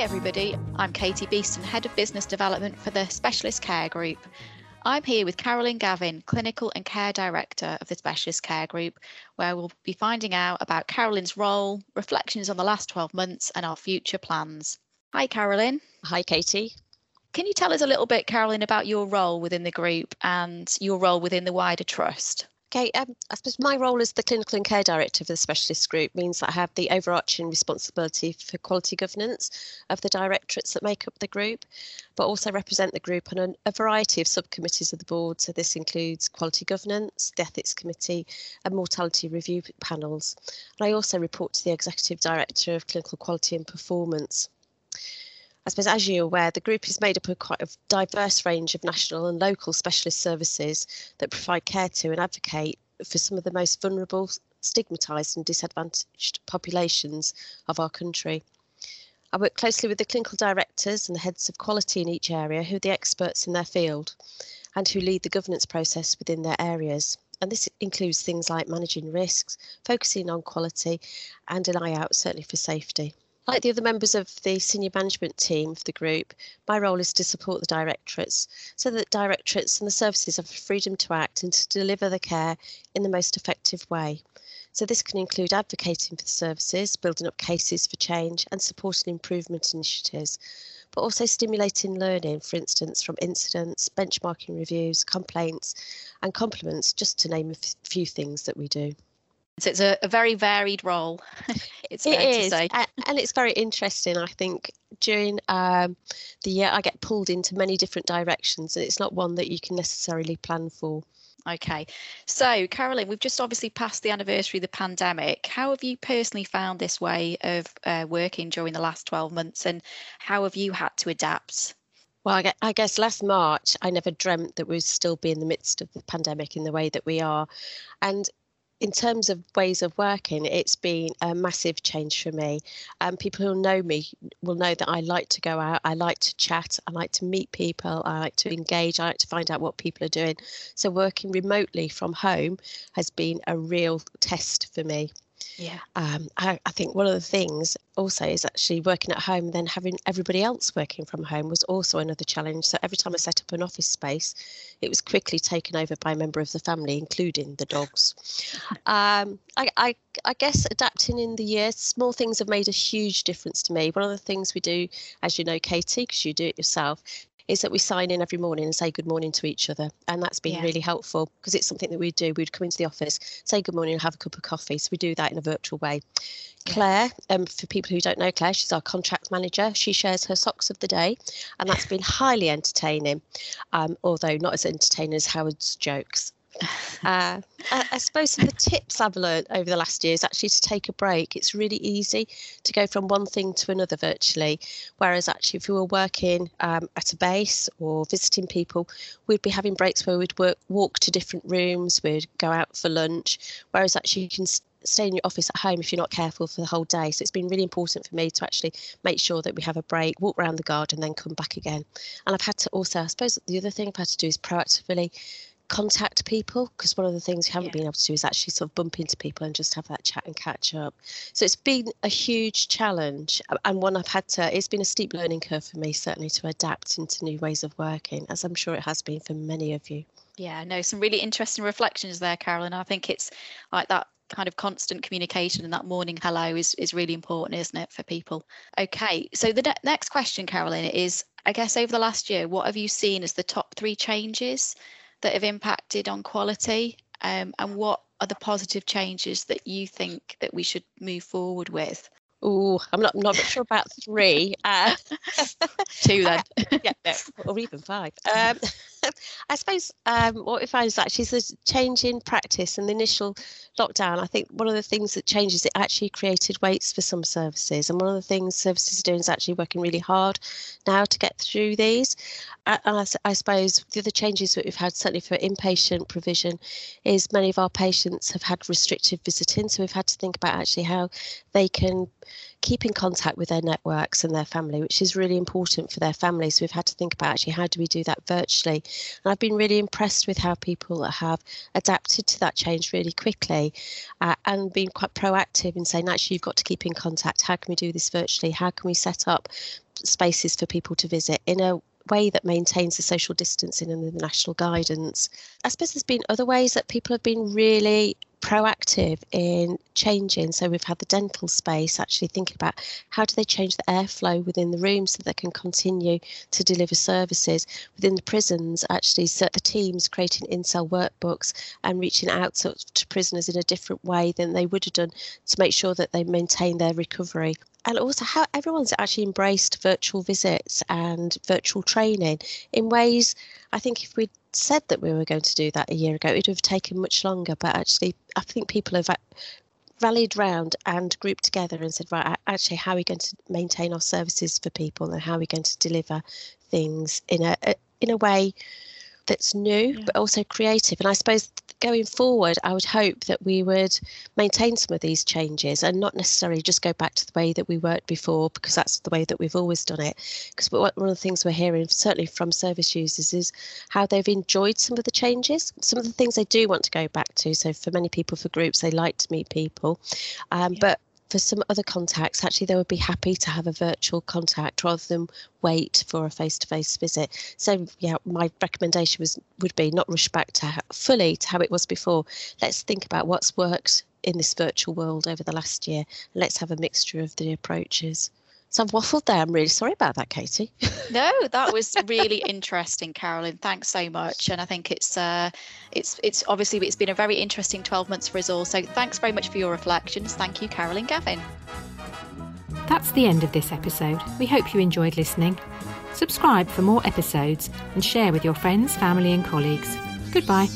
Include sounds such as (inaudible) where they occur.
everybody. I'm Katie Beeston, Head of Business Development for the Specialist Care Group. I'm here with Carolyn Gavin, Clinical and Care Director of the Specialist Care Group, where we'll be finding out about Carolyn's role, reflections on the last 12 months, and our future plans. Hi, Carolyn. Hi, Katie. Can you tell us a little bit, Carolyn, about your role within the group and your role within the wider trust? Okay, um, I suppose my role as the clinical and care director of the specialist group means that I have the overarching responsibility for quality governance of the directorates that make up the group, but also represent the group on a variety of subcommittees of the board. So this includes quality governance, the ethics committee, and mortality review panels. And I also report to the executive director of clinical quality and performance. I suppose, as you're aware, the group is made up of quite a diverse range of national and local specialist services that provide care to and advocate for some of the most vulnerable, stigmatised, and disadvantaged populations of our country. I work closely with the clinical directors and the heads of quality in each area who are the experts in their field and who lead the governance process within their areas. And this includes things like managing risks, focusing on quality, and an eye out certainly for safety. Like the other members of the senior management team of the group, my role is to support the directorates so that directorates and the services have freedom to act and to deliver the care in the most effective way. So this can include advocating for the services, building up cases for change and supporting improvement initiatives, but also stimulating learning, for instance, from incidents, benchmarking reviews, complaints and compliments, just to name a few things that we do. So it's a, a very varied role. (laughs) it's it is, and it's very interesting. I think during um, the year, I get pulled into many different directions, and it's not one that you can necessarily plan for. Okay, so Carolyn, we've just obviously passed the anniversary of the pandemic. How have you personally found this way of uh, working during the last 12 months, and how have you had to adapt? Well, I guess last March, I never dreamt that we'd still be in the midst of the pandemic in the way that we are. And in terms of ways of working, it's been a massive change for me. Um, people who know me will know that I like to go out, I like to chat, I like to meet people, I like to engage, I like to find out what people are doing. So working remotely from home has been a real test for me. Yeah. Um, I, I, think one of the things also is actually working at home, and then having everybody else working from home was also another challenge. So every time I set up an office space, it was quickly taken over by a member of the family, including the dogs. (laughs) Um, I, I, I guess adapting in the year, small things have made a huge difference to me. One of the things we do, as you know, Katie, because you do it yourself, is that we sign in every morning and say good morning to each other. And that's been yeah. really helpful because it's something that we do. We'd come into the office, say good morning and have a cup of coffee. So we do that in a virtual way. Claire, um, for people who don't know Claire, she's our contract manager. She shares her socks of the day, and that's (laughs) been highly entertaining, um, although not as entertaining as Howard's jokes. Uh, I, I, suppose some of the tips I've learned over the last year is actually to take a break. It's really easy to go from one thing to another virtually, whereas actually if we were working um, at a base or visiting people, we'd be having breaks where we'd work, walk to different rooms, we'd go out for lunch, whereas actually you can stay in your office at home if you're not careful for the whole day. So it's been really important for me to actually make sure that we have a break, walk around the garden, then come back again. And I've had to also, I suppose the other thing I've had to do is proactively contact people because one of the things we haven't yeah. been able to do is actually sort of bump into people and just have that chat and catch up. So it's been a huge challenge and one I've had to, it's been a steep learning curve for me certainly to adapt into new ways of working, as I'm sure it has been for many of you. Yeah, no, some really interesting reflections there, Carolyn. I think it's like that kind of constant communication and that morning hello is, is really important, isn't it, for people? Okay, so the ne- next question, Carolyn, is I guess over the last year, what have you seen as the top three changes that have impacted on quality um, and what are the positive changes that you think that we should move forward with Oh, I'm not I'm not sure about three. Uh, (laughs) Two then. (laughs) yeah, no, or even five. Um, I suppose um, what we find is actually the change in practice and the initial lockdown. I think one of the things that changes it actually created waits for some services, and one of the things services are doing is actually working really hard now to get through these. And I, I suppose the other changes that we've had, certainly for inpatient provision, is many of our patients have had restrictive visiting, so we've had to think about actually how they can keep in contact with their networks and their family, which is really important for their families. So we've had to think about actually how do we do that virtually And I've been really impressed with how people have adapted to that change really quickly uh, and been quite proactive in saying, actually, you've got to keep in contact. How can we do this virtually? How can we set up spaces for people to visit in a way that maintains the social distancing and the national guidance. I suppose there's been other ways that people have been really proactive in changing. So we've had the dental space actually thinking about how do they change the airflow within the room so they can continue to deliver services within the prisons. Actually, so the teams creating in-cell workbooks and reaching out to, to prisoners in a different way than they would have done to make sure that they maintain their recovery and also how everyone's actually embraced virtual visits and virtual training in ways I think if we'd said that we were going to do that a year ago, it would have taken much longer. But actually, I think people have rallied round and grouped together and said, right, actually, how are we going to maintain our services for people and how are we going to deliver things in a, in a way that's new yeah. but also creative and i suppose going forward, I would hope that we would maintain some of these changes and not necessarily just go back to the way that we worked before, because that's the way that we've always done it. Because one of the things we're hearing, certainly from service users, is how they've enjoyed some of the changes, some of the things they do want to go back to. So, for many people, for groups, they like to meet people. Um, yeah. But for some other contacts, actually, they would be happy to have a virtual contact rather than wait for a face-to-face visit. So, yeah, my recommendation was would be not rush back to fully to how it was before. Let's think about what's worked in this virtual world over the last year. Let's have a mixture of the approaches. So I've waffled there. I'm really sorry about that, Katie. (laughs) no, that was really interesting, Carolyn. Thanks so much. And I think it's uh, it's it's obviously it's been a very interesting 12 months for us all. So thanks very much for your reflections. Thank you, Carolyn Gavin. That's the end of this episode. We hope you enjoyed listening. Subscribe for more episodes and share with your friends, family, and colleagues. Goodbye.